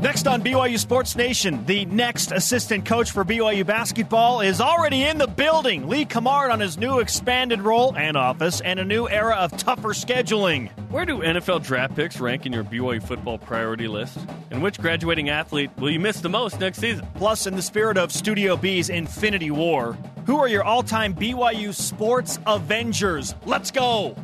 Next on BYU Sports Nation, the next assistant coach for BYU basketball is already in the building. Lee Cummard on his new expanded role and office and a new era of tougher scheduling. Where do NFL draft picks rank in your BYU football priority list? And which graduating athlete will you miss the most next season? Plus, in the spirit of Studio B's Infinity War, who are your all time BYU sports Avengers? Let's go!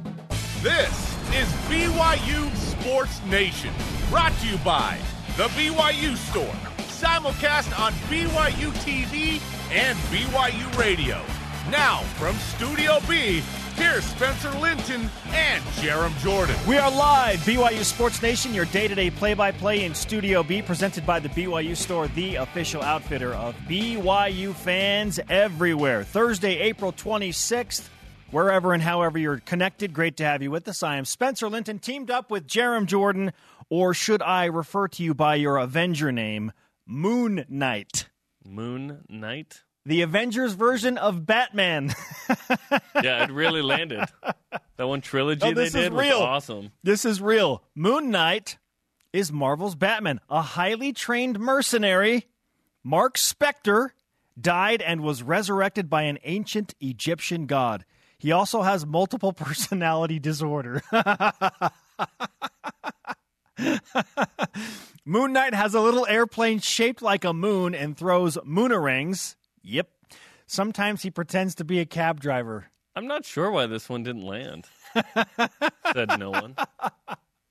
This is BYU Sports Nation, brought to you by The BYU Store, simulcast on BYU TV and BYU Radio. Now, from Studio B, here's Spencer Linton and Jarom Jordan. We are live, BYU Sports Nation, your day to day play by play in Studio B, presented by the BYU Store, the official outfitter of BYU fans everywhere. Thursday, April 26th. Wherever and however you're connected, great to have you with us. I am Spencer Linton, teamed up with Jarom Jordan, or should I refer to you by your Avenger name, Moon Knight? Moon Knight? The Avengers version of Batman. yeah, it really landed. That one trilogy oh, they did was real. awesome. This is real. Moon Knight is Marvel's Batman, a highly trained mercenary. Mark Spector died and was resurrected by an ancient Egyptian god. He also has multiple personality disorder. moon Knight has a little airplane shaped like a moon and throws moonerangs. Yep. Sometimes he pretends to be a cab driver. I'm not sure why this one didn't land. Said no one.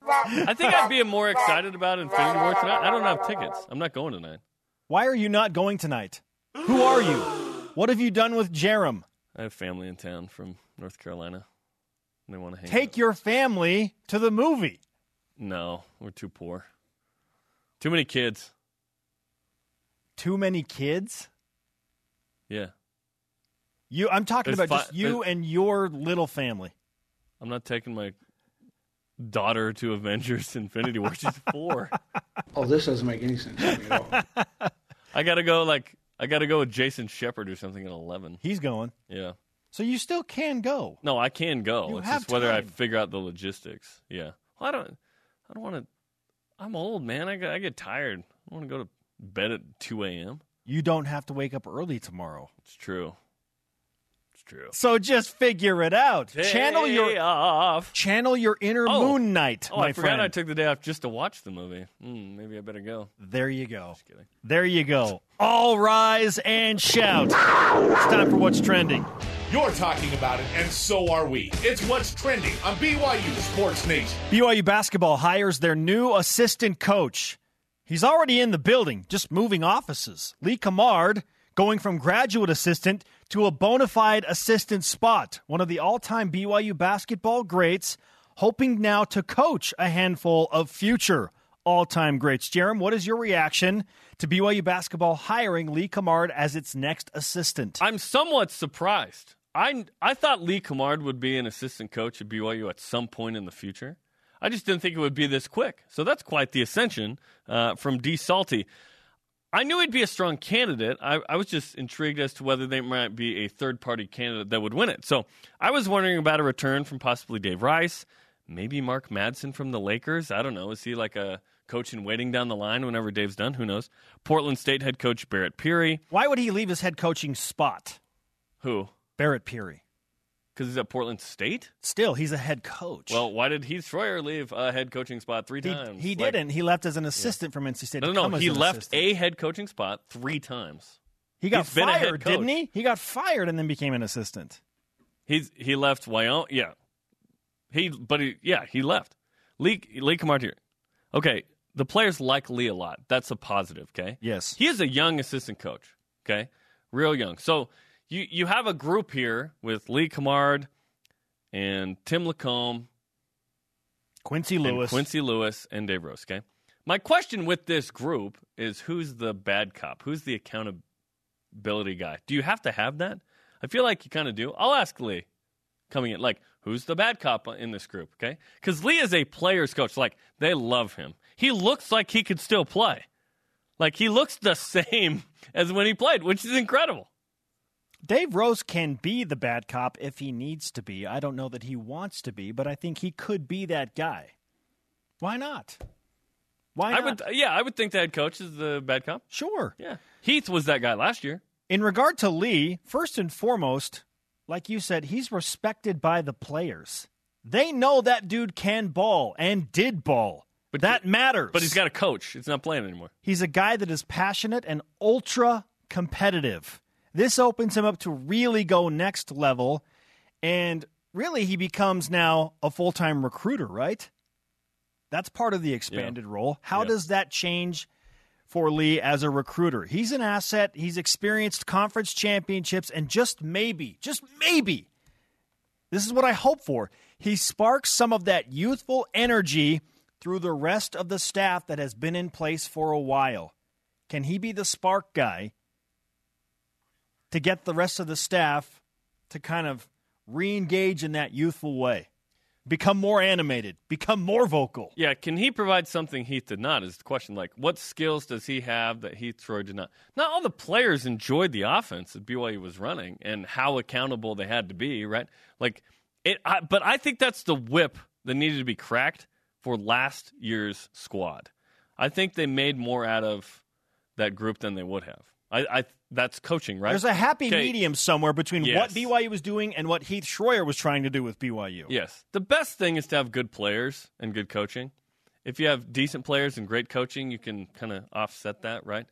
I think I'd be more excited about Infinity War tonight. I don't have tickets. I'm not going tonight. Why are you not going tonight? Who are you? What have you done with Jarom? I have family in town from North Carolina. They want to hang Take out. your family to the movie. No, we're too poor. Too many kids. Too many kids? Yeah. You I'm talking There's about fi- just you and your little family. I'm not taking my daughter to Avengers Infinity War. She's four. Oh, this doesn't make any sense to me at all. I gotta go like I gotta go with Jason Shepard or something at eleven. He's going. Yeah. So you still can go. No, I can go. You it's have just whether I figure out the logistics. Yeah. Well, I don't. I don't want to. I'm old, man. I get, I get tired. I want to go to bed at two a.m. You don't have to wake up early tomorrow. It's true. It's true. So just figure it out. channel your off. channel your inner Oh. moon knight, Oh, my I forgot friend. I took the day off just to watch the movie. Mm, maybe I better go. there you go. Just kidding. There you go. All rise and shout. It's time for what's trending. You're talking about it, and so are we. It's what's trending on BYU Sports Nation. BYU basketball hires their new assistant coach. He's already in the building, just moving offices. Lee Cummard going from graduate assistant to a bona fide assistant spot. One of the all time BYU basketball greats, hoping now to coach a handful of future all time greats. Jarom, what is your reaction to BYU basketball hiring Lee Cummard as its next assistant? I'm somewhat surprised. I I thought Lee Cummard would be an assistant coach at BYU at some point in the future. I just didn't think it would be this quick. So that's quite the ascension uh, from D. Salty. I knew he'd be a strong candidate. I, I was just intrigued as to whether they might be a third party candidate that would win it. So I was wondering about a return from possibly Dave Rice, maybe Mark Madsen from the Lakers. I don't know. Is he like a coach in waiting down the line whenever Dave's done? Who knows? Portland State head coach Barret Peery. Why would he leave his head coaching spot? Who? Barret Peery. Because he's at Portland State? Still, he's a head coach. Well, why did Heath Schroyer leave a head coaching spot three times? he Like- didn't. He left as an assistant from NC State. No, no, no. He left assistant. a head coaching spot three times. He got he's been a head fired, didn't he? He got fired and then became an assistant. He's he left Wyoming. Yeah, he but he yeah he left. Lee Lee Cummard here. Okay, the players like Lee a lot. That's a positive. Okay. Yes. He is a young assistant coach. Okay, real young. So you you have a group here with Lee Cummard and Tim LaComb Quincy Lewis. Quincy Lewis, and Dave Rose. Okay. My question with this group is who's the bad cop? Who's the accountability guy? Do you have to have that? I feel like you kind of do. I'll ask Lee coming in. Like, who's the bad cop in this group? Okay. Because Lee is a player's coach. Like, they love him. He looks like he could still play. Like, he looks the same as when he played, which is incredible. Dave Rose can be the bad cop if he needs to be. I don't know that he wants to be, but I think he could be that guy. Why not? Why I not? would, yeah, I would think the head coach is the bad cop. sure. Yeah, Heath was that guy last year. In regard to Lee, first and foremost, like you said, he's respected by the players. They know that dude can ball and did ball. But that matters. But he's got a coach. He's not playing anymore. He's a guy that is passionate and ultra competitive. This opens him up to really go next level. And really, he becomes now a full time recruiter, right? That's part of the expanded role. How Yeah. does that change for Lee as a recruiter? He's an asset. He's experienced conference championships, and just maybe, just maybe, this is what I hope for. He sparks some of that youthful energy through the rest of the staff that has been in place for a while. Can he be the spark guy to get the rest of the staff to kind of re engage in that youthful way? Become more animated, become more vocal. Yeah, can he provide something Heath did not? Is the question. Like, what skills does he have that Heath Schroyer did not? Not all the players enjoyed the offense that BYU was running and how accountable they had to be, right? Like it, I, but I think that's the whip that needed to be cracked for last year's squad. I think they made more out of that group than they would have. I, I that's coaching, right? There's a happy Okay. medium somewhere between Yes. what BYU was doing and what Heath Schroyer was trying to do with BYU. Yes. The best thing is to have good players and good coaching. If you have decent players and great coaching, you can kind of offset that, right?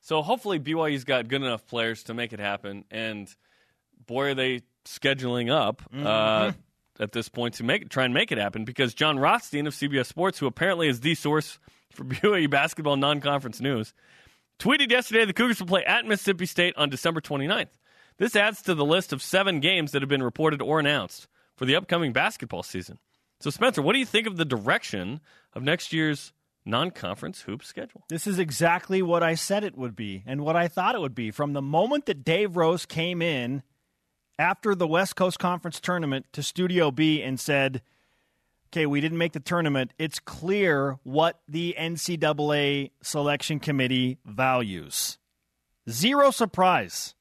So hopefully BYU's got good enough players to make it happen. And boy, are they scheduling up uh, at this point to make try and make it happen because Jon Rothstein of CBS Sports, who apparently is the source for BYU basketball non-conference news, tweeted yesterday the Cougars will play at Mississippi State on December 29th. This adds to the list of seven games that have been reported or announced for the upcoming basketball season. So, Spencer, what do you think of the direction of next year's non conference hoop schedule? This is exactly what I said it would be and what I thought it would be. From the moment that Dave Rose came in after the West Coast Conference tournament to Studio B and said, okay, we didn't make the tournament, it's clear what the NCAA selection committee values. Zero surprise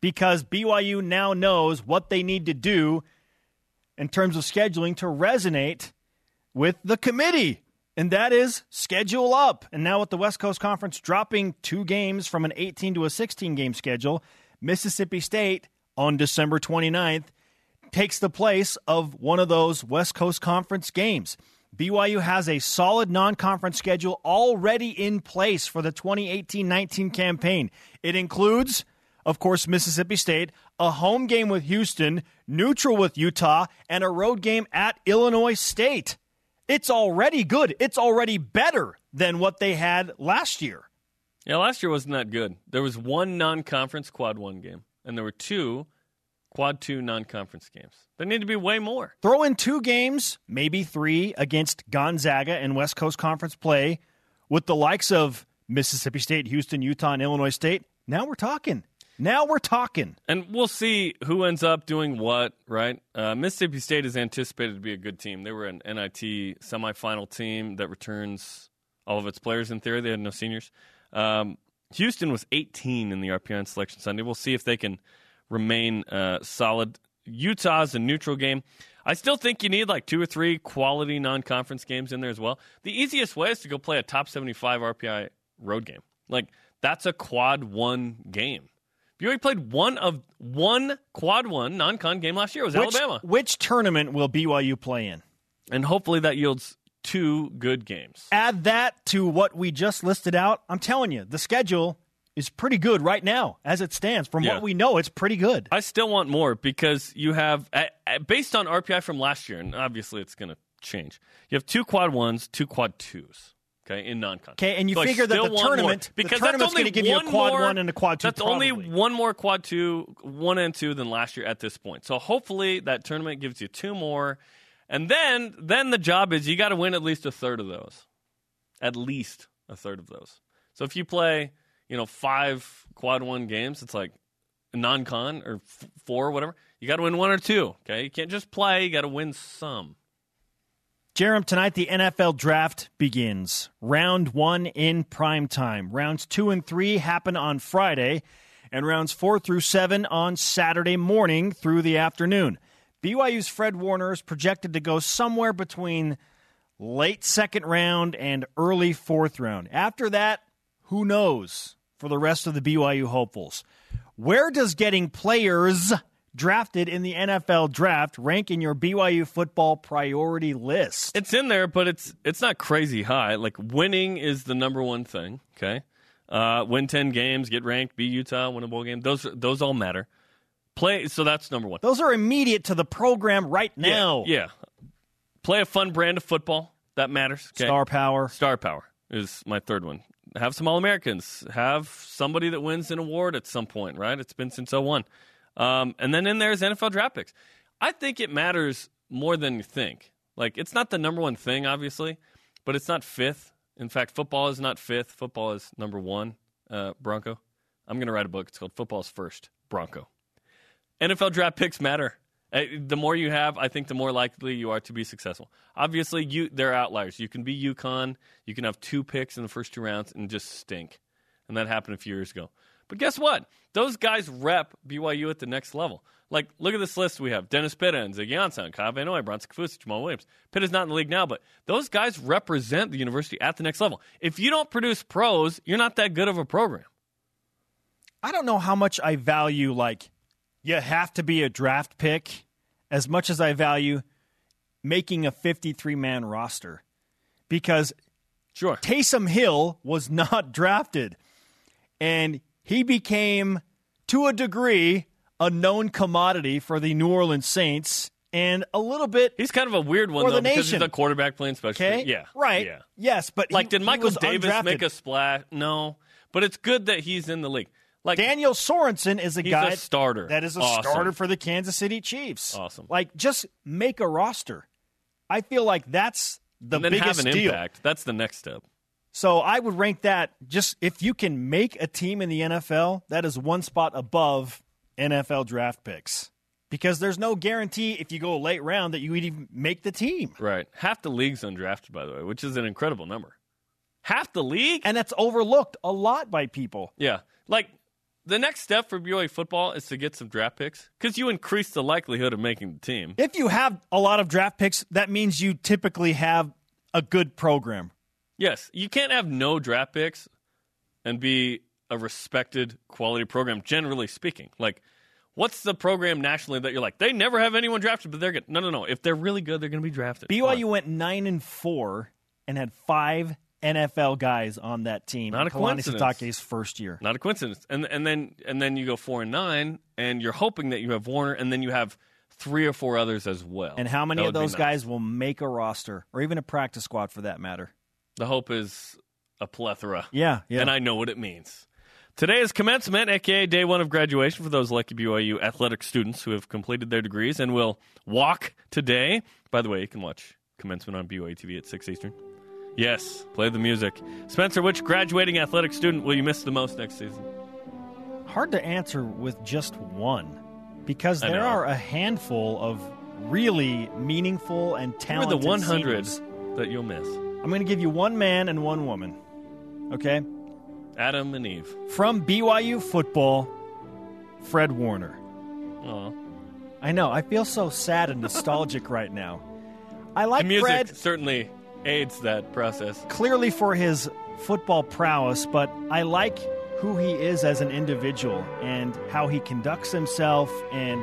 because BYU now knows what they need to do in terms of scheduling to resonate with the committee. And that is schedule up. And now with the West Coast Conference dropping two games from an 18 to a 16 game schedule, Mississippi State on December 29th takes the place of one of those West Coast Conference games. BYU has a solid non conference schedule already in place for the 2018 19 campaign. It includes, of course, Mississippi State, a home game with Houston, neutral with Utah, and a road game at Illinois State. It's already good. It's already better than what they had last year. Yeah, last year wasn't that good. There was one non conference quad one game, and there were two quad two non conference games. There need to be way more. Throw in two games, maybe three, against Gonzaga and West Coast Conference play with the likes of Mississippi State, Houston, Utah, and Illinois State. Now we're talking. Now we're talking. And we'll see who ends up doing what, right? Uh, Mississippi State is anticipated to be a good team. They were an NIT semifinal team that returns all of its players in theory. They had no seniors. Um, Houston was 18 in the RPI selection Sunday. We'll see if they can remain uh, solid. Utah's a neutral game. I still think you need like two or three quality non conference games in there as well. The easiest way is to go play a top 75 RPI road game. Like, that's a quad one game. BYU played one of one quad one non con game last year. It was Which, Alabama. which tournament will BYU play in? And hopefully that yields two good games. Add that to what we just listed out. I'm telling you, the schedule is pretty good right now as it stands. From Yeah. what we know, it's pretty good. I still want more because you have, based on RPI from last year, and obviously it's going to change, you have two quad ones, two quad twos. Okay, in non-con. Okay, and you So figure that the tournament- the because tournament's that's only gonna give you a quad more- one and a quad two That's only one more quad two, one and two than last year at this point. So hopefully that tournament gives you two more, and then then the job is you got to win at least a third of those, at least a third of those. So if you play, you know, five quad one games, it's like a non-con or f- four whatever. You got to win one or two. Okay, you can't just play. You got to win some. Jarom, tonight the NFL draft begins. Round one in prime time. Rounds two and three happen on Friday, and rounds four through seven on Saturday morning through the afternoon. BYU's Fred Warner is projected to go somewhere between late second round and early fourth round. After that, who knows for the rest of the BYU hopefuls. Where does getting players drafted in the NFL draft rank in your BYU football priority list? It's in there, but it's it's not crazy high. Like winning is the number one thing. Okay, uh, win ten games, get ranked, beat Utah, win a bowl game. Those those all matter. Play so that's number one. Those are immediate to the program right now. Yeah, yeah. Play a fun brand of football that matters. Okay? Star power. Star power is my third one. Have some All Americans. Have somebody that wins an award at some point. Right? It's been since 01. Um, and then in there is NFL draft picks. I think it matters more than you think. Like it's not the number one thing, obviously, but it's not fifth. In fact, football is not fifth. Football is number one. Uh, Bronco. I'm going to write a book. It's called Football's First. Bronco. NFL draft picks matter. Uh, the more you have, I think the more likely you are to be successful. Obviously, you there are outliers. You can be UConn. You can have two picks in the first two rounds and just stink, and that happened a few years ago. But guess what? Those guys rep BYU at the next level. Like, look at this list we have: Dennis Pitta and Ziggy Ansah, Kyle Van Noy, Bronson Kaufusi, Jamaal Williams. Pitta's not in the league now, but those guys represent the university at the next level. If you don't produce pros, you're not that good of a program. I don't know how much I value like you have to be a draft pick as much as I value making a 53 man roster because sure Taysom Hill was not drafted and he became to a degree a known commodity for the New Orleans Saints and a little bit He's kind of a weird one though the because he's a quarterback playing special. okay. Yeah. right Yeah. yes but Like he- did Michael Davis undrafted. make a splash? No. But it's good that he's in the league. Like Daniel Sorensen is a He's guy a starter. that is a Awesome. starter for the Kansas City Chiefs. Awesome. Like just make a roster. I feel like that's the and then biggest have an deal. impact. That's the next step. So I would rank that just if you can make a team in the NFL, that is one spot above NFL draft picks. Because there's no guarantee if you go late round that you would even make the team. Right. Half the league's undrafted, by the way, which is an incredible number. Half the league? And that's overlooked a lot by people. yeah. Like the next step for BYU football is to get some draft picks because you increase the likelihood of making the team. If you have a lot of draft picks, that means you typically have a good program. Yes, you can't have no draft picks and be a respected quality program, generally speaking. Like, what's the program nationally that you're like, they never have anyone drafted, but they're good? No, no, no. If they're really good, they're going to be drafted. BYU went nine and four and had five NFL guys on that team. Not a Kalani coincidence. Sitake's first year. Not a coincidence. And and then and then you go four and nine, and you're hoping that you have Warner, and then you have three or four others as well. And how many That of those nice. guys will make a roster or even a practice squad for that matter? The hope is a plethora. Yeah, yeah. And I know what it means. Today is commencement, aka day one of graduation for those lucky BYU athletic students who have completed their degrees and will walk today. By the way, you can watch commencement on BYU TV at 6 Eastern. Yes, play the music. Spencer, which graduating athletic student will you miss the most next season? Hard to answer with just one because there are a handful of really meaningful and Who are talented the 100 seniors. that you'll miss? I'm going to give you one man and one woman. Okay? Adam and Eve. From BYU football, Fred Warner. Aw. I know. I feel so sad and nostalgic right now. I like The music Fred certainly aids that process. clearly for his football prowess, but I like who he is as an individual and how he conducts himself and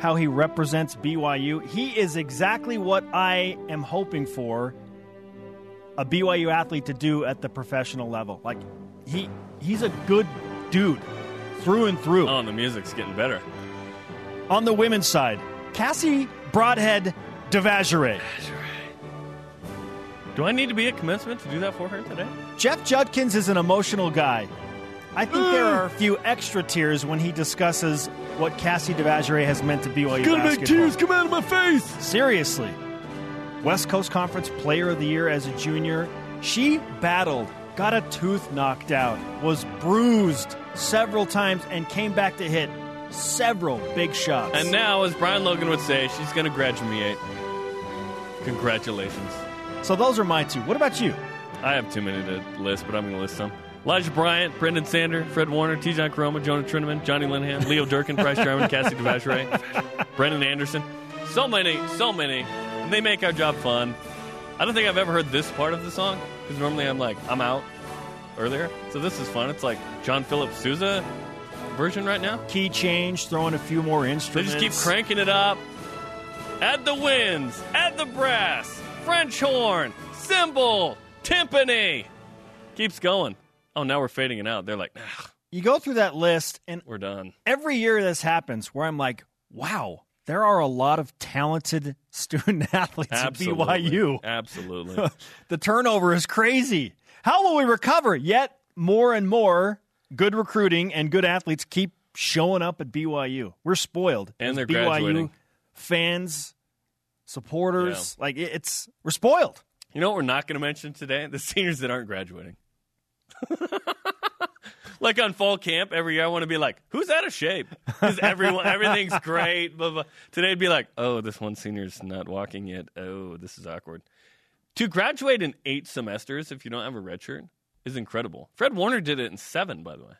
how he represents BYU. He is exactly what I am hoping for a BYU athlete to do at the professional level. Like he he's a good dude through and through. Oh, and the music's getting better. On the women's side, Cassie Broadhead Devashrayee. Do I need to be at commencement to do that for her today? Jeff Judkins is an emotional guy. I think there are a few extra tears when he discusses what Cassie Devashrayee has meant to BYU basketball. make tears come out of my face. Seriously. West Coast Conference Player of the Year as a junior. She battled, got a tooth knocked out, was bruised several times, and came back to hit several big shots. And now, as Brian Logan would say, she's going to graduate. Congratulations. So those are my two. What about you? I have too many to list, but I'm going to list some. Elijah Bryant, Brendan Sander, Fred Warner, Tejan Koroma, Jonah Trinnaman, Johnny Linehan, Leo Durkin, Bryce Jarman, Cassie Devashrayee, Brendan Anderson. So many, so many. And they make our job fun. I don't think I've ever heard this part of the song because normally I'm like I'm out earlier. So this is fun. It's like John Philip Sousa version right now. Key change, throwing a few more They instruments. just keep cranking it up. Add the winds, add the brass, French horn, cymbal, timpani. Keeps going. Oh, now we're fading it out. They're like, You go through that list, and we're done. every year this happens where I'm like, wow, there are a lot of talented student athletes Absolutely. at BYU. Absolutely. the turnover is crazy. How will we recover? Yet more and more good recruiting and good athletes keep showing up at BYU. We're spoiled. And As they're BYU graduating. fans, supporters. Like it- it's we're spoiled. You know what we're not going to mention today? The seniors that aren't graduating. like on fall camp every year, I want to be like, "Who's out of shape?" Because everyone, everything's great. Blah, blah. Today, it'd be like, "Oh, this one senior's not walking yet. Oh, this is awkward." To graduate in eight semesters, if you don't have a red shirt, is incredible. Fred Warner did it in seven, by the way.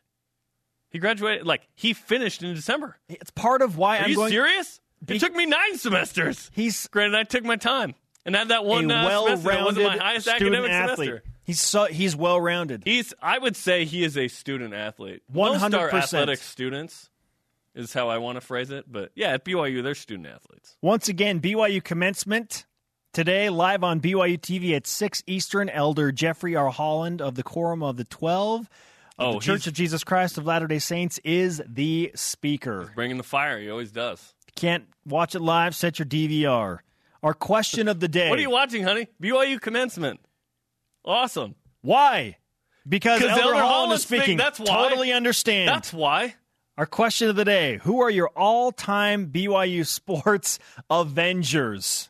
He graduated like he finished in December. It's part of why Are I'm you going. serious? Be- it took me nine semesters. He's Granted, I took my time and had that a one uh, semester that well-rounded wasn't my highest student academic athlete. semester. He's so he's well-rounded. He's, I would say, he is a student athlete. Most are 100%. athletic students, is how I want to phrase it. But yeah, at BYU, they're student athletes. Once again, BYU commencement today, live on BYU TV at 6 Eastern. Elder Jeffrey R. Holland of the Quorum of the Twelve of Oh, the Church of Jesus Christ of Latter day Saints is the speaker. Bringing the fire, he always does. Can't watch it live, set your DVR. Our question of the day What are you watching, honey? BYU commencement. Awesome. Why? Because Elder, Elder Holland is speaking. that's why. Totally understand. That's why. Our question of the day Who are your all time BYU sports Avengers?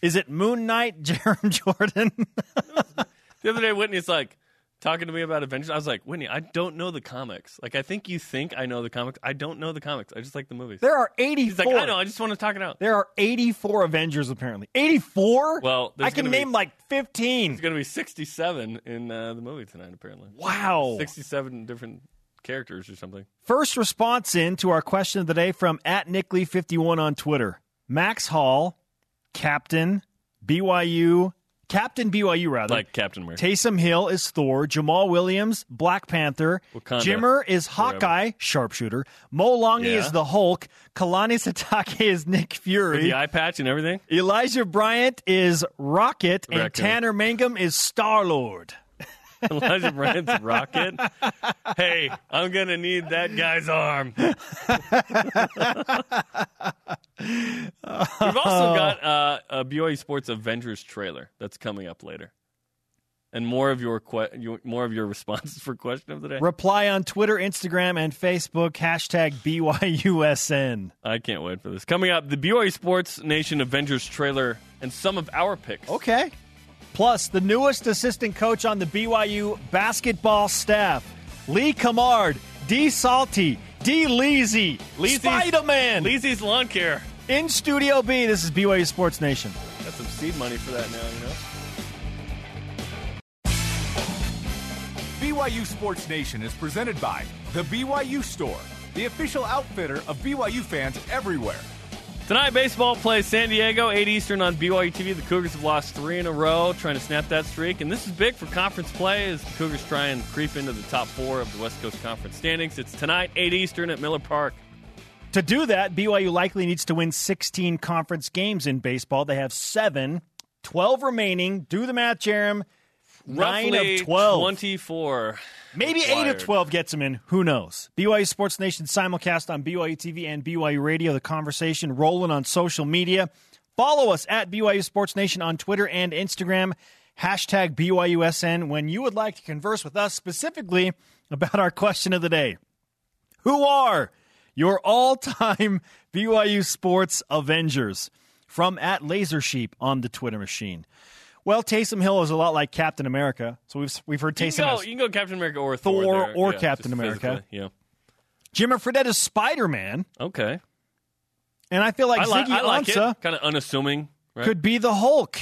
Is it Moon Knight, Jarom Jordan? The other day, Whitney's like talking to me about Avengers. I was like, Whitney, I don't know the comics. Like, I think you think I know the comics. I don't know the comics. I just like the movies. there are 84. He's like, I know. I just want to talk it out. There are 84 Avengers, apparently. 84? Well, I can gonna be- name like 15. It's going to be 67 in uh, the movie tonight, apparently. Wow. 67 different characters or something. First response in to our question of the day from at Nickley51 on Twitter. Max Hall, Captain, BYU, Captain BYU rather. Like Captain America. Taysom Hill is Thor. Jamaal Williams, Black Panther. Wakanda. Jimmer is Hawkeye, sharpshooter. Mo Longy Yeah. is the Hulk. Kalani Sitake is Nick With Fury. the eye patch and everything. Elijah Bryant is Rocket. And Tanner Mangum is Star Lord. Elijah Bryant's rocket. Hey, I'm going to need that guy's arm. We've also got uh, a BYU Sports Avengers trailer that's coming up later. And more of your, que- your more of your responses for question of the day. Reply on Twitter, Instagram, and Facebook. Hashtag BYUSN. I can't wait for this. Coming up, the BYU Sports Nation Avengers trailer and some of our picks. Okay. Plus, the newest assistant coach on the BYU basketball staff, Lee Cummard, D. Salty, D. Leezy, Leezy's- Spider Man. Leezy's Lawn Care. In Studio B, this is BYU Sports Nation. Got some seed money for that now, you know? BYU Sports Nation is presented by The BYU Store, the official outfitter of BYU fans everywhere. Tonight, baseball plays San Diego, 8 Eastern on BYU TV. The Cougars have lost three in a row, trying to snap that streak. And this is big for conference play as the Cougars try and creep into the top four of the West Coast Conference standings. It's tonight, 8 Eastern at Miller Park. To do that, BYU likely needs to win 16 conference games in baseball. They have seven, 12 remaining. Do the math, Jarom. Nine of 12. 24. Maybe eight of 12 gets him in. Who knows? BYU Sports Nation simulcast on BYU TV and BYU Radio. The conversation rolling on social media. Follow us at BYU Sports Nation on Twitter and Instagram. Hashtag BYUSN when you would like to converse with us specifically about our question of the day. Who are your all time BYU Sports Avengers? From at Laser Sheep on the Twitter machine. Well, Taysom Hill is a lot like Captain America. So we've, we've heard You Taysom can, go, you can go Captain America or Thor. Thor there. or Yeah, Captain America. Yeah. Jimmer Fredette is Spider Man, Okay. and I feel like I, li- Ziggy like Ansah. Kind of unassuming. Right? could be the Hulk.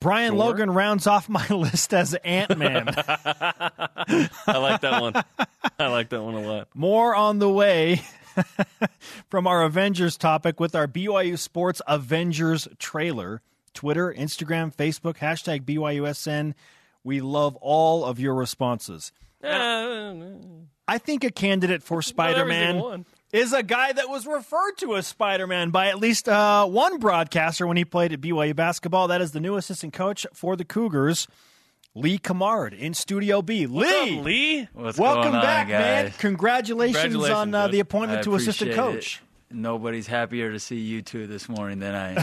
Brian Sure. Logan rounds off my list as Ant Man. I like that one. I like that one a lot. More on the way from our Avengers topic with our BYU Sports Avengers trailer. Twitter, Instagram, Facebook, hashtag BYUSN. We love all of your responses. Uh, I think a candidate for Spider Man is a guy that was referred to as Spider Man by at least uh, one broadcaster when he played at BYU basketball. That is the new assistant coach for the Cougars, Lee Cummard, in Studio B. What's Lee, up, Lee? What's welcome going on, back, man. Congratulations, Congratulations, on uh, the appointment I to assistant coach. it. Nobody's happier to see you two this morning than I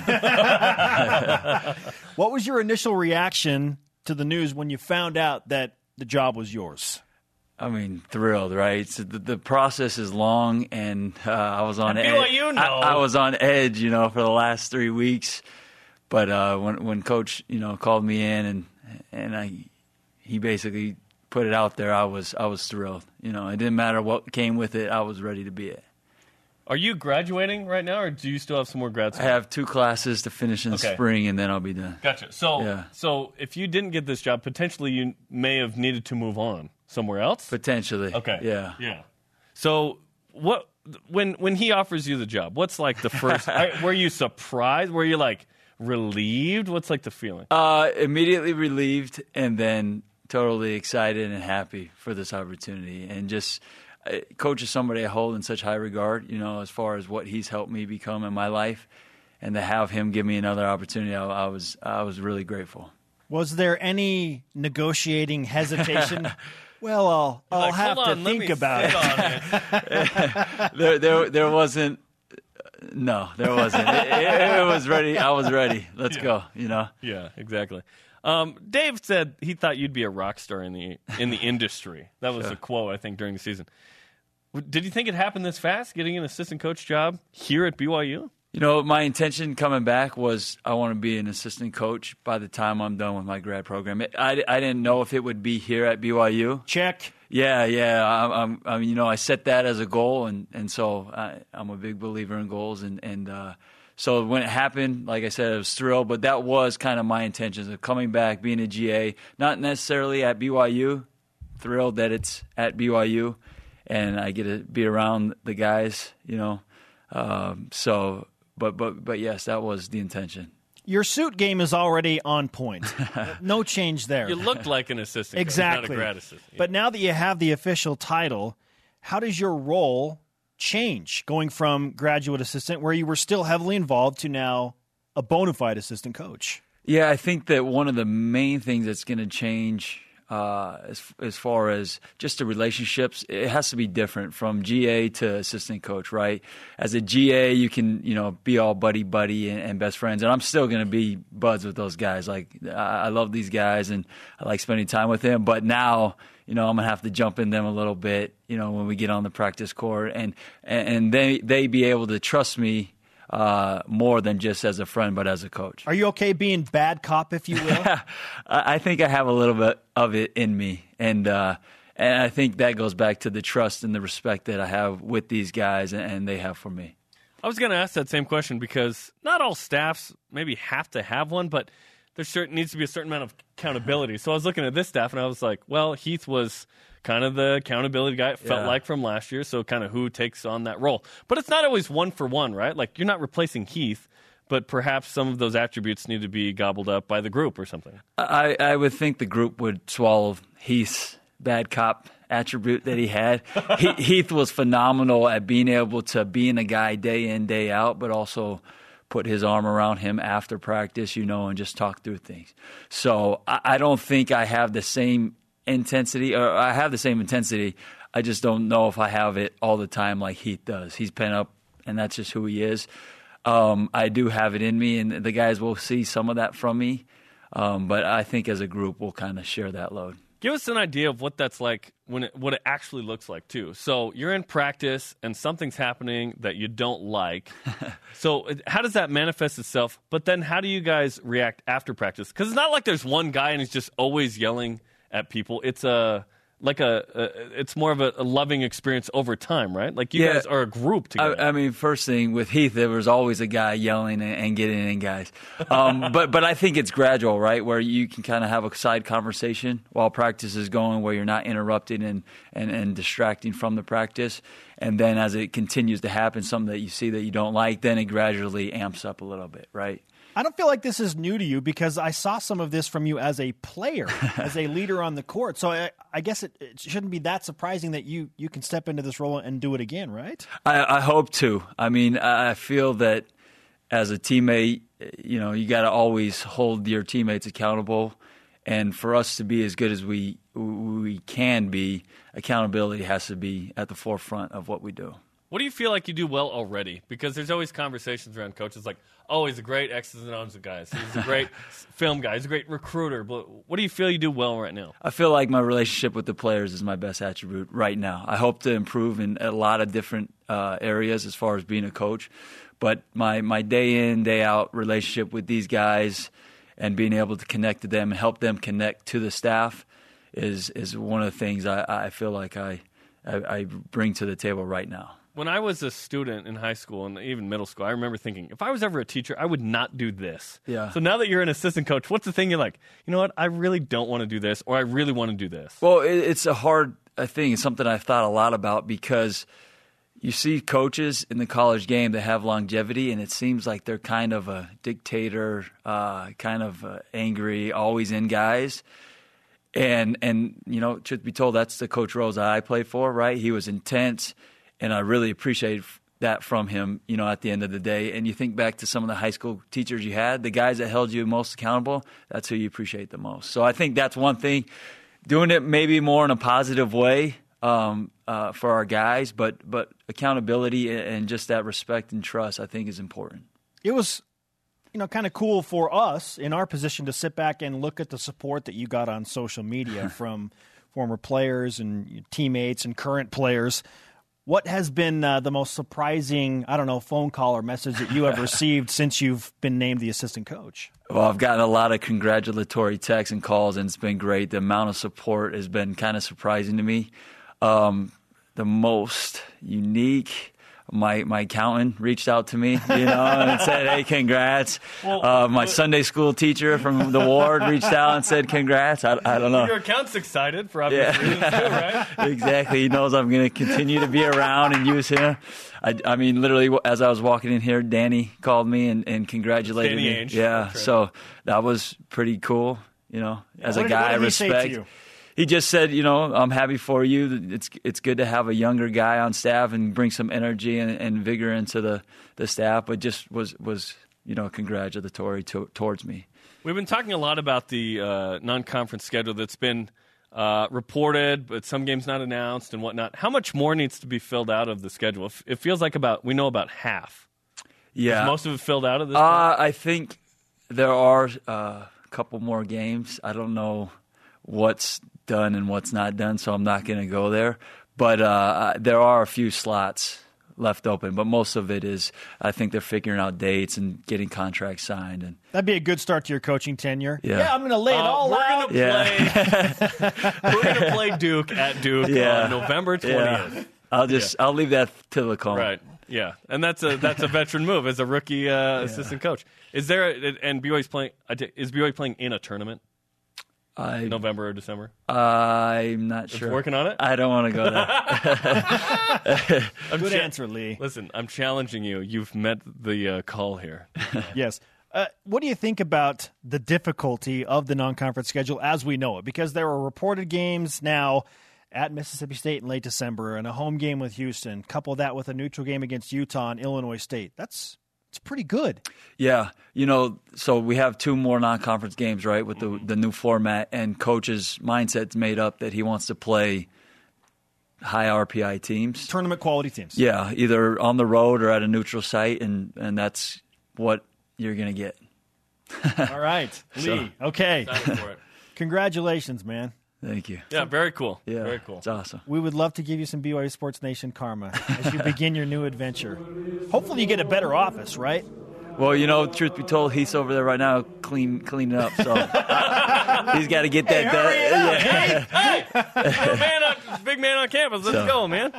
am. What was your initial reaction to the news when you found out that the job was yours? I mean, thrilled, right? So the, the process is long, and uh, I was on edge. BYU, no. I, I was on edge, you know, for the last three weeks. But uh, when when Coach, you know, called me in and and I, he basically put it out there. I was I was thrilled. You know, it didn't matter what came with it. I was ready to be it. Are you graduating right now, or do you still have some more grad I have two classes to finish in the Okay. spring, and then I'll be done. Gotcha. So, Yeah. so if you didn't get this job, potentially you may have needed to move on somewhere else. Potentially. Okay. Yeah. Yeah. So what when when he offers you the job, what's like the first? I- were you surprised? Were you like relieved? What's like the feeling? Uh, immediately relieved and then totally excited and happy for this opportunity. And just, coach is somebody I hold in such high regard, you know, as far as what he's helped me become in my life. And to have him give me another opportunity, I, I was I was really grateful. Was there any negotiating hesitation? well, I'll, I'll Like, have hold to think about sit it. it. There there there wasn't. No, there wasn't. It, it, it was ready. I was ready. Let's go. You know. Yeah, exactly. Um, Dave said he thought you'd be a rock star in the in the industry. That was a quote I think during the season. W- Did you think it happened this fast, getting an assistant coach job here at BYU? You know, my intention coming back was I want to be an assistant coach by the time I'm done with my grad program. It, I, I didn't know if it would be here at BYU. Check. Yeah, yeah. I'm, I'm, I mean, you know, I set that as a goal, and and so I, I'm a big believer in goals, and and uh, so when it happened, like I said, I was thrilled. But that was kind of my intentions of coming back, being a GA, not necessarily at BYU. Thrilled that it's at BYU, and I get to be around the guys, you know. Um, so, but but but yes, that was the intention. Your suit game is already on point. no change there. You looked like an assistant, coach, exactly. not a grad assistant. But now that you have the official title, how does your role change going from graduate assistant, where you were still heavily involved, to now a bona fide assistant coach? Yeah, I think that one of the main things that's going to change uh, as as far as just the relationships, it has to be different from GA to assistant coach, right? As a GA, you can you know be all buddy buddy and, and best friends, and I'm still going to be buds with those guys. Like I, I love these guys, and I like spending time with them. But now, you know, I'm gonna have to jump in them a little bit, you know, when we get on the practice court, and and they they be able to trust me uh, more than just as a friend, but as a coach. Are you okay being bad cop, if you will? I I think I have a little bit of it in me, and uh, and I think that goes back to the trust and the respect that I have with these guys, and, and they have for me. I was going to ask that same question because not all staffs maybe have to have one, but there certain needs to be a certain amount of accountability. So I was looking at this staff and I was like, well, Heath was kind of the accountability guy. It felt Yeah. like from last year, so kind of who takes on that role. But it's not always one for one, right? Like you're not replacing Heath, but perhaps some of those attributes need to be gobbled up by the group or something. I, I would think the group would swallow Heath's bad cop attribute that he had. he, Heath was phenomenal at being able to be in a guy day in day out, but also put his arm around him after practice, you know, and just talk through things. So I, I don't think I have the same intensity, or I have the same intensity. I just don't know if I have it all the time like Heath does. He's pent up, and that's just who he is. Um, I do have it in me, and the guys will see some of that from me. Um, but I think as a group, we'll kind of share that load. Give us an idea of what that's like when it, what it actually looks like too. So you're in practice and something's happening that you don't like. so how does that manifest itself? But then how do you guys react after practice? Because it's not like there's one guy and he's just always yelling at people. It's a like a, a it's more of a, a loving experience over time, right? Like you Yeah. guys are a group together. I, I mean, first thing with Heath, there was always a guy yelling and, and getting in guys. Um, but but I think it's gradual, right? Where you can kind of have a side conversation while practice is going, where you're not interrupting and, and, and distracting from the practice. And then as it continues to happen, something that you see that you don't like, then it gradually amps up a little bit, right? I don't feel like this is new to you because I saw some of this from you as a player, as a leader on the court. So I, I guess it, it, shouldn't be that surprising that you you can step into this role and do it again, right? I, I hope to. I mean, I feel that as a teammate, you know, you got to always hold your teammates accountable. And for us to be as good as we we can be, accountability has to be at the forefront of what we do. What do you feel like you do well already? Because there's always conversations around coaches like, oh, he's a great X's and O's guy. He's a great film guy. He's a great recruiter. But what do you feel you do well right now? I feel like my relationship with the players is my best attribute right now. I hope to improve in a lot of different uh, areas as far as being a coach. But my, my day in, day out relationship with these guys and being able to connect to them and help them connect to the staff is, is one of the things I, I feel like I, I, I bring to the table right now when I was a student in high school and even middle school, I remember thinking, if I was ever a teacher, I would not do this. Yeah. So now that you're an assistant coach, what's the thing you're like, you know what? I really don't want to do this, or I really want to do this. Well, it's a hard thing. It's something I've thought a lot about because you see coaches in the college game that have longevity, and it seems like they're kind of a dictator, uh, kind of uh, angry, always in guys. And and you know, truth be told, that's the Coach Rose I played for. Right? He was intense and I really appreciate that from him, you know, at the end of the day. And you think back to some of the high school teachers you had, the guys that held you most accountable, that's who you appreciate the most. So I think that's one thing. Doing it maybe more in a positive way um, uh, for our guys, but but accountability and just that respect and trust, I think, is important. It was, you know, kind of cool for us in our position to sit back and look at the support that you got on social media from former players and teammates and current players what has been uh, the most surprising, I don't know, phone call or message that you have received since you've been named the assistant coach? Well, I've gotten a lot of congratulatory texts and calls, and it's been great. The amount of support has been kind of surprising to me. Um, the most unique my my accountant reached out to me, you know, and said, "Hey, congrats." Well, uh, my Sunday school teacher from the ward reached out and said, "Congrats." I, I don't know. Your accountant's excited for obvious yeah. reasons too, right? exactly. He knows I'm going to continue to be around and use him. I, I, mean, literally, as I was walking in here, Danny called me and, and congratulated Danny me. Ainge. Yeah, so that was pretty cool. You know, as what a guy did, I respect he just said, you know, I'm happy for you. It's it's good to have a younger guy on staff and bring some energy and, and vigor into the, the staff. But just was was you know congratulatory to, towards me. We've been talking a lot about the uh, non-conference schedule that's been uh, reported, but some games not announced and whatnot. How much more needs to be filled out of the schedule? It feels like about we know about half. Yeah, Is most of it filled out of this. Uh, I think there are uh, a couple more games. I don't know what's done and what's not done, so I'm not going to go there. But uh, there are a few slots left open, but most of it is I think they're figuring out dates and getting contracts signed. And that'd be a good start to your coaching tenure. Yeah, yeah I'm going to lay it uh, all we're out. Gonna yeah. we're going to play Duke at Duke yeah. on November 20th. Yeah. I'll just I'll leave that to the call. Right. Yeah, and that's a that's a veteran move as a rookie uh, assistant coach. Is there a, and BYU's playing? Is BYU playing in a tournament? I, November or December? I'm not it's sure. Working on it? I don't want to go there. Good cha- answer, Lee. Listen, I'm challenging you. You've met the uh, call here. yes. Uh, what do you think about the difficulty of the non-conference schedule as we know it? Because there are reported games now at Mississippi State in late December and a home game with Houston. Couple that with a neutral game against Utah and Illinois State. That's it's pretty good. Yeah, you know, so we have two more non-conference games, right, with the mm-hmm. the new format, and coach's mindset's made up that he wants to play high RPI teams, tournament quality teams. Yeah, either on the road or at a neutral site, and and that's what you're going to get. All right, Lee. So, okay, congratulations, man. Thank you. Yeah, very cool. Yeah, very cool. It's awesome. We would love to give you some BYU Sports Nation karma as you begin your new adventure. Hopefully, you get a better office, right? Well, you know, truth be told, he's over there right now clean cleaning up. So he's got to get that hey, done. Yeah. Hey, hey, big man, on, big man on campus. Let's so. go, man.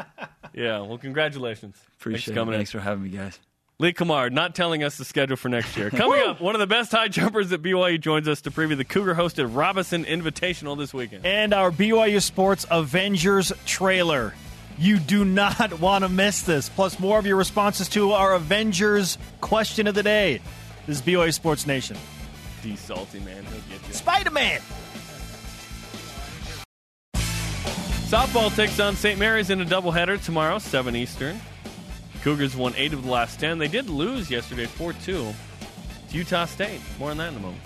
Yeah. Well, congratulations. Appreciate Thanks it. Thanks for having me, guys. Lee Cummard not telling us the schedule for next year. Coming up, one of the best high jumpers at BYU joins us to preview the Cougar hosted Robinson Invitational this weekend. And our BYU Sports Avengers trailer. You do not want to miss this. Plus, more of your responses to our Avengers question of the day. This is BYU Sports Nation. D salty man, he'll get you. Spider Man. Softball takes on St. Mary's in a doubleheader tomorrow, 7 Eastern. Cougars won eight of the last 10. They did lose yesterday 4 2 to Utah State. More on that in a moment.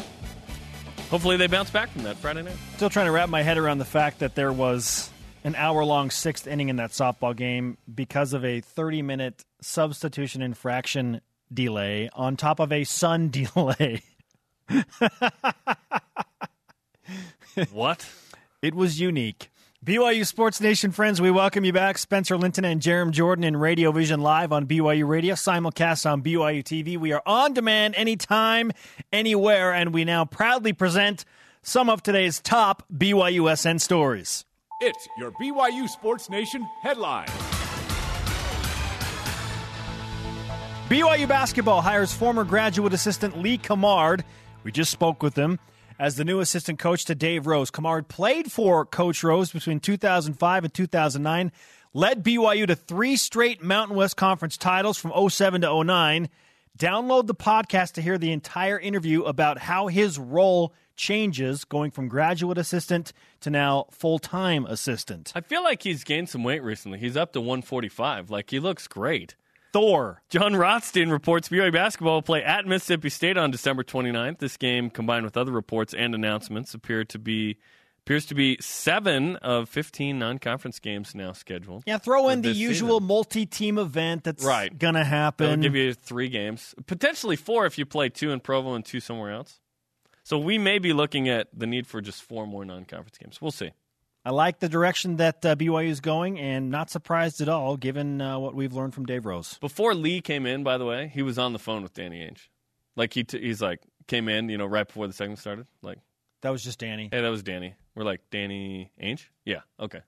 Hopefully they bounce back from that Friday night. Still trying to wrap my head around the fact that there was an hour long sixth inning in that softball game because of a 30 minute substitution infraction delay on top of a sun delay. What? It was unique. BYU Sports Nation friends, we welcome you back. Spencer Linton and Jarom Jordan in Radio Vision Live on BYU Radio, simulcast on BYU TV. We are on demand anytime, anywhere, and we now proudly present some of today's top BYUSN stories. It's your BYU Sports Nation headline. BYU basketball hires former graduate assistant Lee Cummard. We just spoke with him as the new assistant coach to Dave Rose. Cummard played for Coach Rose between 2005 and 2009, led BYU to three straight Mountain West Conference titles from 07 to 09. Download the podcast to hear the entire interview about how his role changes going from graduate assistant to now full time assistant. I feel like he's gained some weight recently. He's up to 145. Like, he looks great. Thor. Jon Rothstein reports BYU basketball will play at Mississippi State on December 29th. This game, combined with other reports and announcements, appear to be appears to be seven of 15 non-conference games now scheduled. Yeah, throw in the usual season. multi-team event that's Right. gonna happen. That'll give you three games, potentially four if you play two in Provo and two somewhere else. So we may be looking at the need for just four more non-conference games. We'll see. I like the direction that uh, BYU is going, and not surprised at all, given uh, what we've learned from Dave Rose. Before Lee came in, by the way, he was on the phone with Danny Ainge. Like he t- he's like came in, you know, right before the segment started. Like, That was just Danny, hey, that was Danny. We're like Danny Ainge. Yeah. Okay.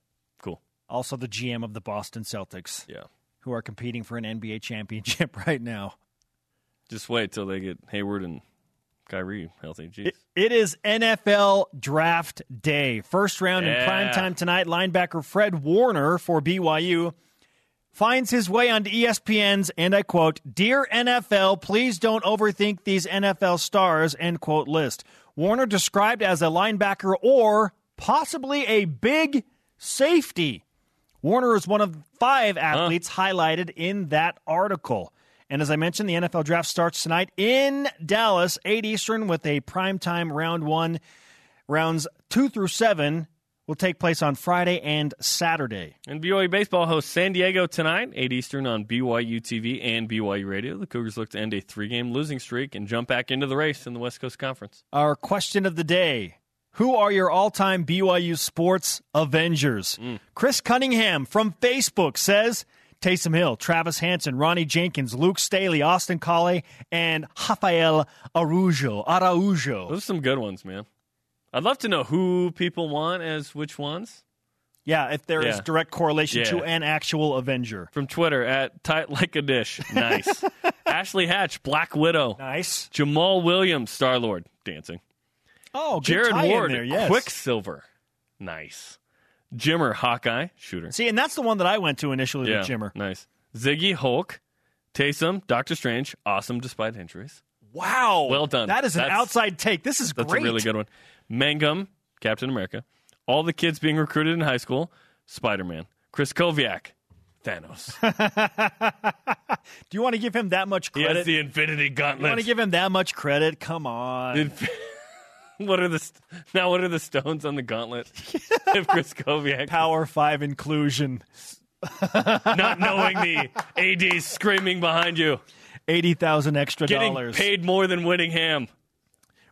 Cool. also the GM of the Boston Celtics, Yeah. who are competing for an NBA championship right now. Just wait till they get Hayward and Kyrie healthy. Jeez. It, it is NFL draft day. First round in Yeah. prime time tonight. Linebacker Fred Warner for BYU finds his way onto ESPN's, and I quote, Dear NFL, please don't overthink these NFL stars, end quote list. Warner described as a linebacker or possibly a big safety. Warner is one of five athletes highlighted in that article. And as I mentioned, the NFL draft starts tonight in Dallas, 8 Eastern, with a primetime round one. Rounds two through seven will take place on Friday and Saturday. And BYU baseball hosts San Diego tonight, 8 Eastern on BYU TV and BYU Radio. The Cougars look to end a three-game losing streak and jump back into the race in the West Coast Conference. Our question of the day Who are your all time BYU sports Avengers? Mm. Chris Cunningham from Facebook says Taysom Hill, Travis Hansen, Ronnie Jenkins, Luke Staley, Austin Collie, and Rafael Araujo. Araujo. Those are some good ones, man. I'd love to know who people want as which ones. Yeah, if there is Yeah. direct correlation Yeah. to an actual Avenger. From Twitter at tight like a dish. Nice. Ashley Hatch, Black Widow. Nice. Jamaal Williams, Star Lord, dancing. Oh, Jared Ward, there, yes. Quicksilver. Nice. Jimmer, Hawkeye, shooter. See, and that's the one that I went to initially yeah, with Jimmer. Nice. Ziggy, Hulk. Taysom, Doctor Strange, awesome despite injuries. Wow. Well done. That is an That's- outside take. This is That's great. a really good one. Mangum, Captain America. All the kids being recruited in high school, Spider Man. Chris Koviak, Thanos. Do you want to give him that much he credit? has the Infinity you want to give him that much credit? Come on. Inf- what are the st- now? What are the stones on the gauntlet? if Chris Koviak Power 5 inclusion. not knowing the AD screaming behind you, 80,000 extra getting dollars. paid more than Whittingham.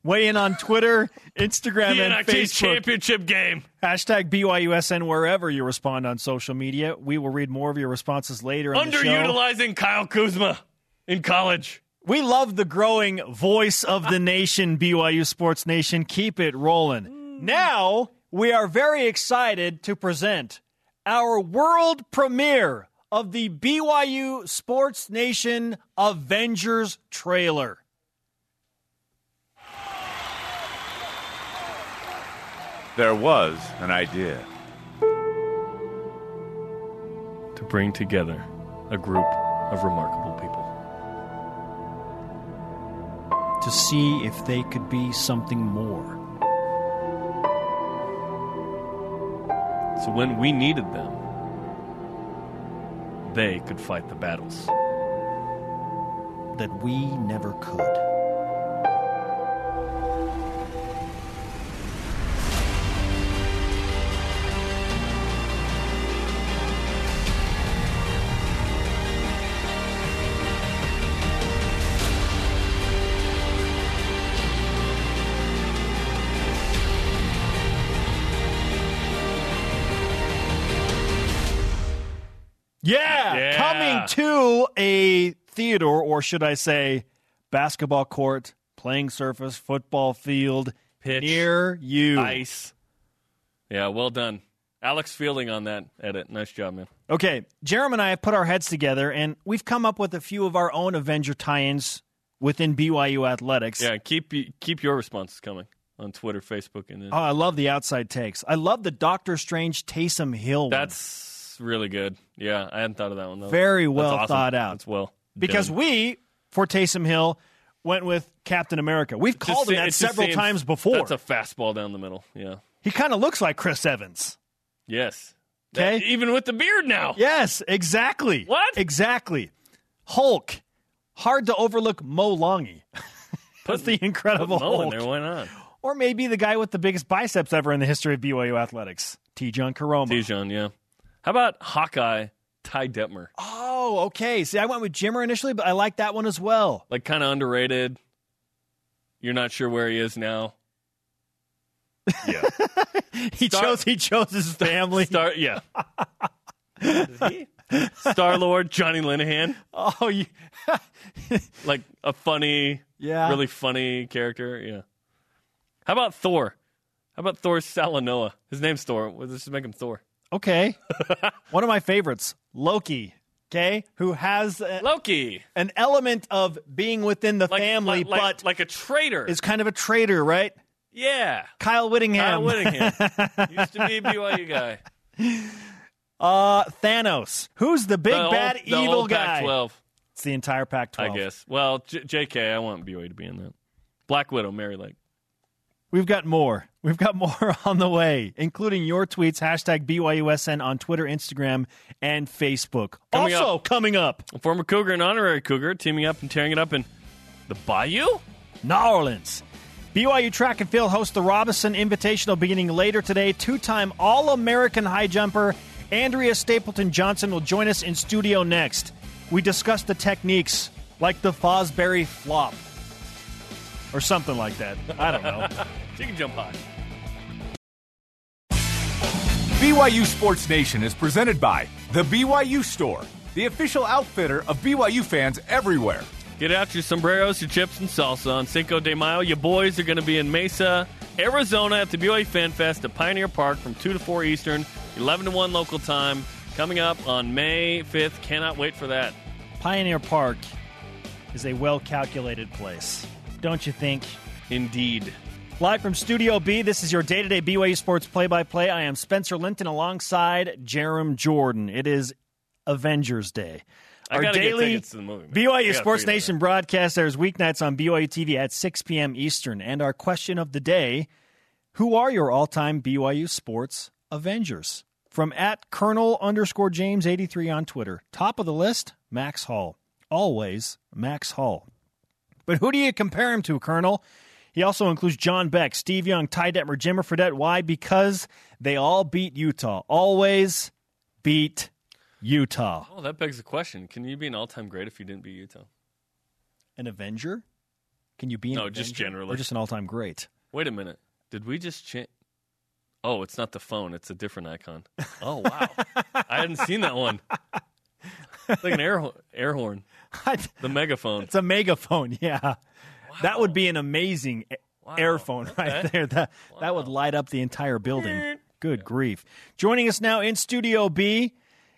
Weigh in on Twitter, Instagram, The and NIT Facebook. championship game. Hashtag BYUSN wherever you respond on social media. We will read more of your responses later on the show. Underutilizing Kyle Kuzma in college. We love the growing voice of the nation, BYU Sports Nation. Keep it rolling. Now, we are very excited to present our world premiere of the BYU Sports Nation Avengers trailer. There was an idea. To bring together a group of remarkable people. To see if they could be something more. So when we needed them, they could fight the battles. that we never could. Theater, or should I say, basketball court, playing surface, football field Pitch. near you. Ice. Yeah, well done. Alex Fielding on that edit. Nice job, man. Okay, Jeremy and I have put our heads together, and we've come up with a few of our own Avenger tie-ins within BYU athletics. Yeah, keep keep your responses coming on Twitter, Facebook, and then Oh, I love the outside takes. I love the Doctor Strange Taysom Hill. one. that's really good. Yeah, I hadn't thought of that one though. Very well awesome. thought out. That's well because done. we for Taysom Hill went with Captain America. We've Just called him that several seems- times before. That's a fastball down the middle. Yeah. he kind of looks like Chris Evans. Yes. Okay. Even with the beard now. Yes, exactly. What? Exactly. Hulk. Hard to overlook Mo Longy. That's the incredible Mo in there. Why not? Or maybe the guy with the biggest biceps ever in the history of BYU athletics, Tejan Koroma. Dijon, yeah. How about Hawkeye Ty Detmer? Oh, okay. See, I went with Jimmer initially, but I like that one as well. Like kind of underrated. You're not sure where he is now. Yeah. He Star- chose he chose his family. Star, yeah. Star Lord Johnny Linehan, oh, you, like a funny, Yeah. really funny character. Yeah. How about Thor? How about Thor Salanoa? His name's Thor. Let's just make him Thor. Okay. one of my favorites, Loki. Okay, who has a- Loki, an element of being within the like, family, like, but like a traitor. is kind of a traitor, right? yeah. Kyle Whittingham. Kyle Whittingham used to be a BYU guy. Uh, Thanos. Who's the big The bad the evil guy? Pac-12, It's the entire Pac-12. I guess. Well, J- J.K. I want BYU to be in that. Black Widow, Mary Lake. We've got more. We've got more on the way, including your tweets, hashtag BYUSN on Twitter, Instagram, and Facebook. Coming also up. coming up, A former Cougar and honorary Cougar teaming up and tearing it up in the Bayou. New Orleans. BYU Track and Field hosts the Robinson Invitational beginning later today. Two-time All-American high jumper Andrea Stapleton Johnson will join us in studio next. We discuss the techniques like the Fosbury flop or something like that. I don't know. She can jump high. BYU Sports Nation is presented by The BYU Store, the official outfitter of BYU fans everywhere. Get out your sombreros, your chips, and salsa on Cinco de Mayo. Your boys are going to be in Mesa, Arizona at the BYU Fan Fest at Pioneer Park from 2 to 4 Eastern, 11 to 1 local time. Coming up on May 5th. Cannot wait for that. Pioneer Park is a well-calculated place, don't you think? Indeed. Live from Studio B, this is your day-to-day BYU Sports play-by-play. I am Spencer Linton alongside Jarom Jordan. It is Avengers Day. I to the movie, BYU Sports Nation broadcast airs weeknights on BYU TV at 6 p.m. Eastern. And our question of the day, who are your all-time BYU Sports Avengers? From at Colonel underscore James 83 on Twitter. Top of the list, Max Hall. Always Max Hall. But who do you compare him to, Colonel? He also includes John Beck, Steve Young, Ty Detmer, Jimmer Fredette. Why? Because they all beat Utah. Always beat Utah. Oh, that begs the question. Can you be an all time great if you didn't beat Utah? An Avenger? Can you be an No, just generally. Or just an all-time great? Wait a minute. Did we just change? Oh, it's not the phone. It's a different icon. Oh, wow. I hadn't seen that one. It's like an air, air horn. The megaphone. it's a megaphone, yeah. That would be an amazing a- airphone right there. That, that would light up the entire building. Good grief. Joining us now in Studio B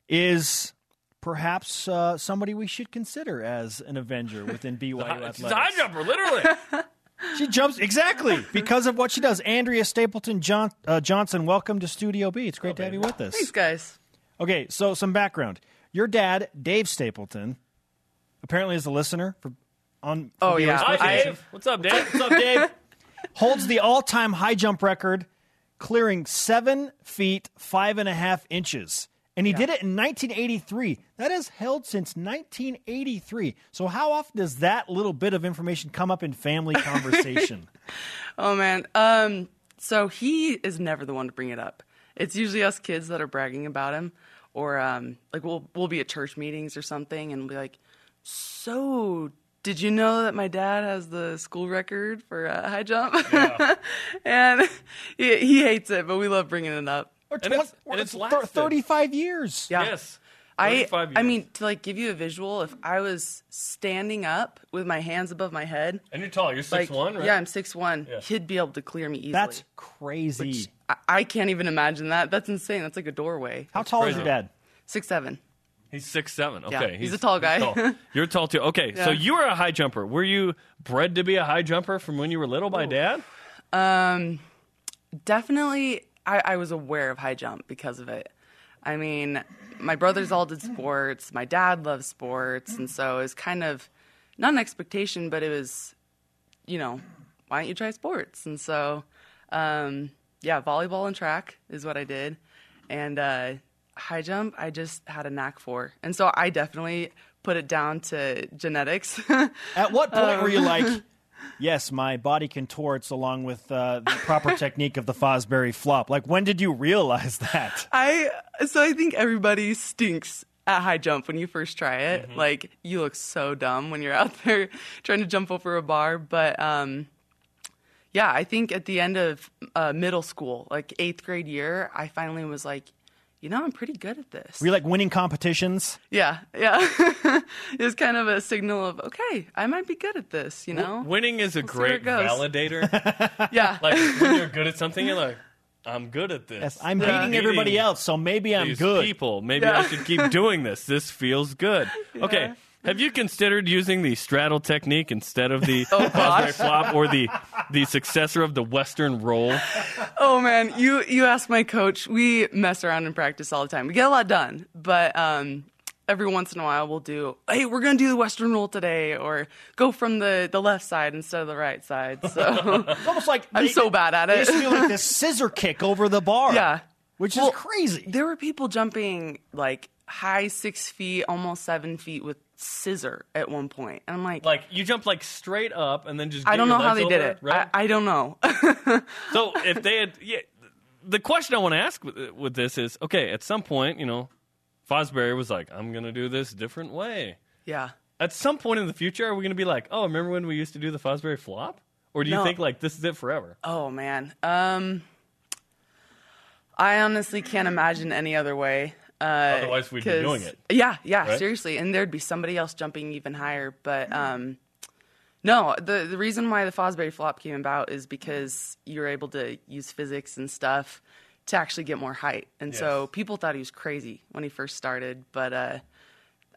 is perhaps uh, somebody we should consider as an Avenger within BYU athletics. She's a high jumper, literally. She jumps exactly because of what she does. Andrea Stapleton John, uh, Johnson, welcome to Studio B. It's great to have you with us. Thanks, guys. Okay, so some background. Your dad, Dave Stapleton, apparently is a listener for on. Oh, yeah. Hi, Sports I- Nation. Dave. What's up, Dave? What's up, Dave? Holds the all-time high jump record, clearing seven feet five and a half inches, and he did it in 1983. That is held since 1983. So, how often does that little bit of information come up in family conversation? Oh man. Um. So he is never the one to bring it up. It's usually us kids that are bragging about him, or um, like we'll we'll be at church meetings or something, and we'll be like, "So, did you know that my dad has the school record for uh, high jump?" and he, he hates it, but we love bringing it up. And it's- and it's thir- lasted. 35 years. Yeah. Yes. I 35 I years. mean to like give you a visual, if I was standing up with my hands above my head, And you're tall. You're like six one, right? yeah, I'm six one. Yeah. He'd be able to clear me easily. That's crazy. I, I can't even imagine that. That's insane. That's like a doorway. How tall is your dad? Six seven. He's six seven. Yeah, Okay, he's a tall guy. tall. You're tall too. Okay, so you were a high jumper. Were you bred to be a high jumper from when you were little by dad? Um, definitely, I, I was aware of high jump because of it. I mean, my brothers all did sports. My dad loves sports, and so it was kind of not an expectation, but it was, you know, why don't you try sports? And so, um, yeah, volleyball and track is what I did, and uh, high jump I just had a knack for, and so I definitely put it down to genetics. At what point were you Um. like, yes, my body contorts along with uh, the proper technique of the Fosbury flop? Like, when did you realize that? I so I think everybody stinks at high jump when you first try it. Like you look so dumb when you're out there trying to jump over a bar. But um, yeah, I think at the end of uh, middle school, like eighth grade year, I finally was like, you know, I'm pretty good at this. Were you like winning competitions? Yeah, yeah. it was kind of a signal of okay, I might be good at this. You know, Winning is a We'll great it validator. yeah. like when you're good at something, you're like, I'm good at this. Yes, I'm Yeah. beating everybody else, so maybe I'm these good. people. Maybe I should keep doing this. This feels good. Okay. Have you considered using the straddle technique instead of the Oh, Fosbury flop or the the successor of the Western roll? Oh man, you you ask my coach. We mess around in practice all the time. We get a lot done, but um, every once in a while we'll do. Hey, we're gonna do the Western roll today, or go from the the left side instead of the right side. So It's almost like I'm they- so bad at They it. just feel like this scissor kick over the bar. Yeah. which Well, is crazy. there were people jumping like high six feet, almost seven feet with scissor at one point, and I'm like. Like you jump like straight up and then just. I don't know how they did it. Right? I, I don't know. So if they had, yeah, the question I want to ask with, with this is, okay, at some point, you know, Fosbury was like, I'm to do this different way. yeah. At some point in the future, are we to be like, oh, remember when we used to do the Fosbury flop? Or do you No. think like this is it forever? Oh man. Um I honestly can't imagine any other way. Uh, Otherwise, we'd be 'cause- doing it. Yeah, yeah, Right? seriously. And there'd be somebody else jumping even higher. But um no, the the reason why the Fosbury flop came about is because you were able to use physics and stuff to actually get more height. And so people thought he was crazy when he first started, but uh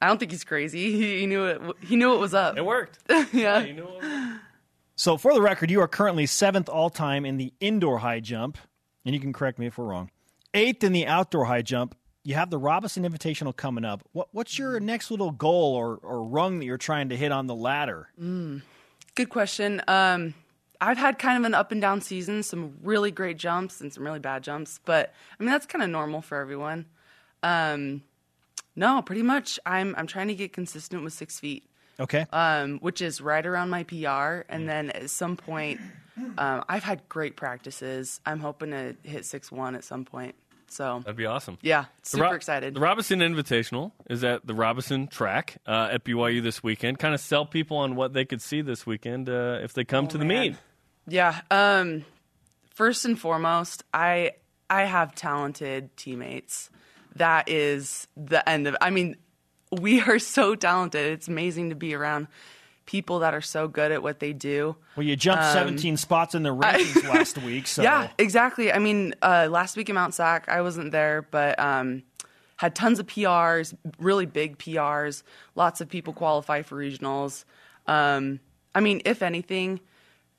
I don't think he's crazy. He, he knew it. He knew it was up. It worked. yeah. you know what? So, for the record, you are currently seventh all time in the indoor high jump, and you can correct me if we're wrong. Eighth in the outdoor high jump. You have the Robinson Invitational coming up. What, what's your next little goal or, or rung that you're trying to hit on the ladder? Good question. Um, I've had kind of an up and down season, some really great jumps and some really bad jumps, but I mean that's kind of normal for everyone. Um, no, pretty much. I'm I'm trying to get consistent with six feet, Okay. um, which is right around my PR, and then at some point, um, I've had great practices. I'm hoping to hit six one at some point. So That'd be awesome. yeah, The super Ro- excited. The Robinson Invitational is at the Robinson track uh, at BYU this weekend. Kind of sell people on what they could see this weekend uh, if they come to the Oh, meet. Yeah. Um, first and foremost, I I have talented teammates. That is the end of. I mean, we are so talented. It's amazing to be around people that are so good at what they do. well, you jumped 17 spots in the rankings last week. So Um, Yeah, exactly. I mean, uh, last week in Mount Sac, I wasn't there, but um, had tons of PRs, really big PRs. Lots of people qualify for regionals. Um, I mean, if anything,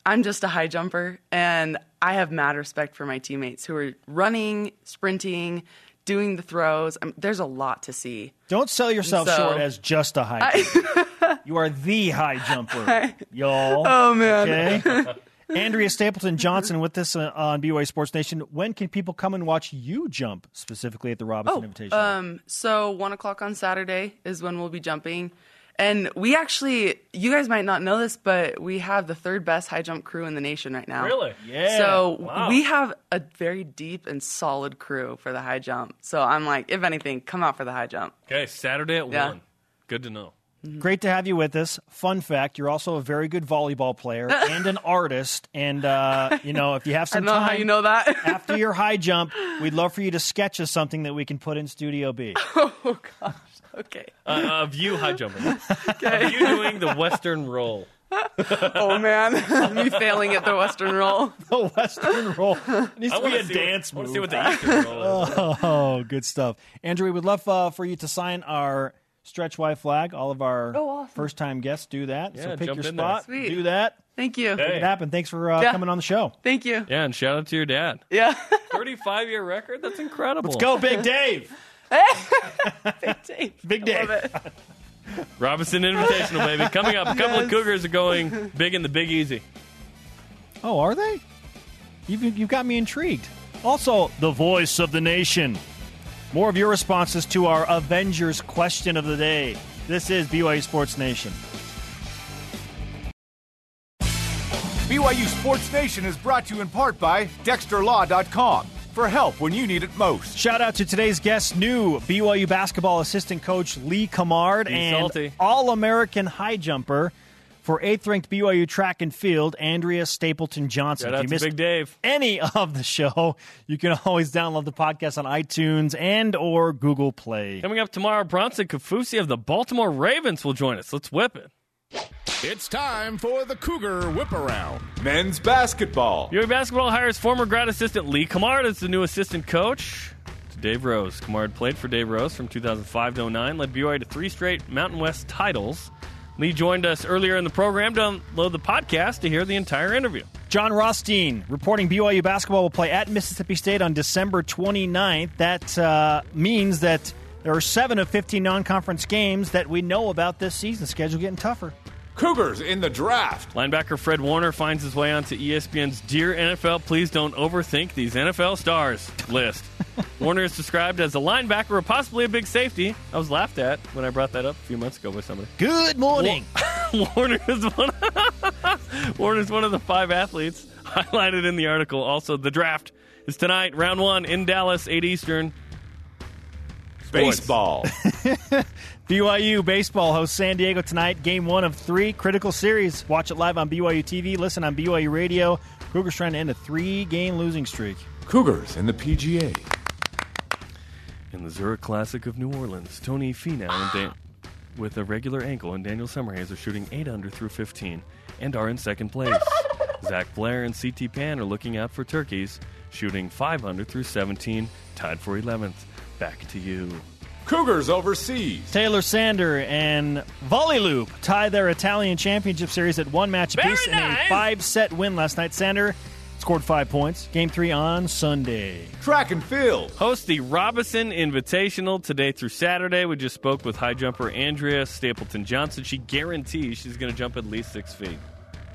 I'm just a high jumper, and I have mad respect for my teammates who are running, sprinting, doing the throws. I mean, there's a lot to see. Don't sell yourself So- short as just a high jumper. you are the high jumper, y'all. Oh man. Okay. Andrea Stapleton Johnson with us uh, on BYU Sports Nation. When can people come and watch you jump specifically at the Robinson Invitation? Um, so one o'clock on Saturday is when we'll be jumping. And we actually, you guys might not know this, but we have the third best high jump crew in the nation right now. Really? Yeah. So Wow. we have a very deep and solid crew for the high jump. So I'm like, if anything, come out for the high jump. Okay, Saturday at Yeah. one. Good to know. Great to have you with us. Fun fact: you're also a very good volleyball player and an artist. And uh, you know, if you have some don't know time how you know that. after your high jump, we'd love for you to sketch us something that we can put in Studio B. oh gosh. Okay. Uh, of you high jumping. Of you doing the Western roll. Oh man, me failing at the Western roll. the Western roll it needs I to be a see dance what, I move. see what the Eastern roll is. Oh, good stuff. Andrew, we would love uh, for you to sign our stretch Y flag. All of our Oh, awesome. first time guests do that. so pick jump your in spot, Sweet. do that. Thank you. Hey. It happened. Thanks for uh, Yeah. coming on the show. Thank you. Yeah, and shout out to your dad. Yeah. 35 year record? That's incredible. Let's go, Big Dave. Big Dave. Love it. Robinson Invitational, baby. Coming up, a couple of Cougars are going big in the Big Easy. Oh, are they? You've, you've got me intrigued. Also, the voice of the nation. More of your responses to our Avengers question of the day. This is BYU Sports Nation. BYU Sports Nation is brought to you in part by DexterLaw.com for help when you need it most. Shout out to today's guest, new BYU basketball assistant coach Lee Cummard Lee and Salty. All American high jumper for eighth ranked BYU track and field, Andrea Stapleton Johnson. Shout If you missed Big Dave. any of the show, you can always download the podcast on iTunes and or Google Play. Coming up tomorrow, Bronson Kaufusi of the Baltimore Ravens will join us. Let's whip it. It's time for the Cougar Whip Around. Men's basketball. BYU basketball hires former grad assistant Lee Cummard as the new assistant coach to Dave Rose. Cummard played for Dave Rose from 2005 to 09, led BYU to three straight Mountain West titles. Lee joined us earlier in the program. To download the podcast to hear the entire interview. Jon Rothstein reporting BYU basketball will play at Mississippi State on December 29th. That uh, means that there are seven of 15 non conference games that we know about this season. Schedule getting tougher. Cougars in the draft. Linebacker Fred Warner finds his way onto ESPN's Dear NFL, Please Don't Overthink These NFL Stars list. Warner is described as a linebacker or possibly a big safety. I was laughed at when I brought that up a few months ago by somebody. Good morning. Warner is one. Warner is one of the five athletes highlighted in the article. Also, the draft is tonight, round one in Dallas, eight Eastern. Baseball. BYU baseball hosts San Diego tonight. Game one of three critical series. Watch it live on BYU TV. Listen on BYU Radio. Cougars trying to end a three-game losing streak. Cougars in the PGA. In the Zurich Classic of New Orleans, Tony Finau and Dan- with a regular ankle and Daniel Summerhays are shooting 8 under through 15 and are in second place. Zach Blair and CT Pan are looking out for turkeys, shooting 5 under through 17, tied for 11th. Back to you. Cougars overseas. Taylor Sander and Volley Loop tie their Italian championship series at one match Very apiece in a five-set win last night. Sander scored five points. Game three on Sunday. Track and field. Host the Robinson Invitational today through Saturday. We just spoke with high jumper Andrea Stapleton Johnson. She guarantees she's going to jump at least six feet.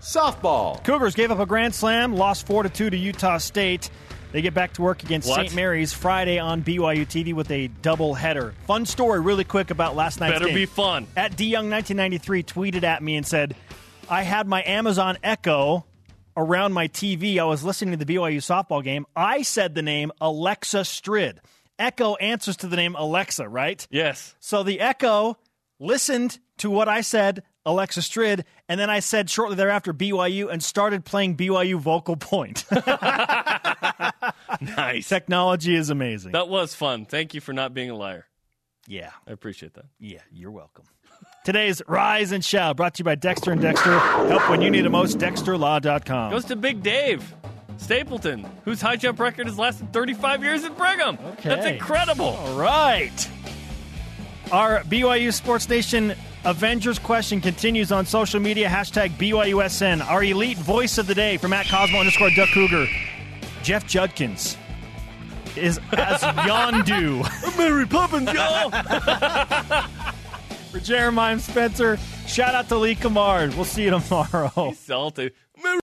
Softball. Cougars gave up a grand slam, lost four to two to Utah State. They get back to work against St. Mary's Friday on BYU TV with a double header. Fun story, really quick about last night's Better game. be fun. At DYoung1993 tweeted at me and said, I had my Amazon Echo around my TV. I was listening to the BYU softball game. I said the name Alexa Strid. Echo answers to the name Alexa, right? Yes. So the Echo listened to what I said, Alexa Strid, and then I said shortly thereafter BYU and started playing BYU Vocal Point. Nice. Technology is amazing. That was fun. Thank you for not being a liar. yeah. I appreciate that. Yeah, you're welcome. Today's Rise and Shout brought to you by Dexter and Dexter. Help when you need it most, dexterlaw.com. Goes to Big Dave Stapleton, whose high jump record has lasted 35 years at Brigham. Okay. That's incredible. All right. Our BYU Sports Nation Avengers question continues on social media. Hashtag BYUSN. Our elite voice of the day from at Cosmo underscore Duck Cougar. Jeff Judkins is as Yondu. Mary Poppins, y'all. For Jeremiah Spencer, shout out to Lee Cummard. We'll see you tomorrow. He's salty.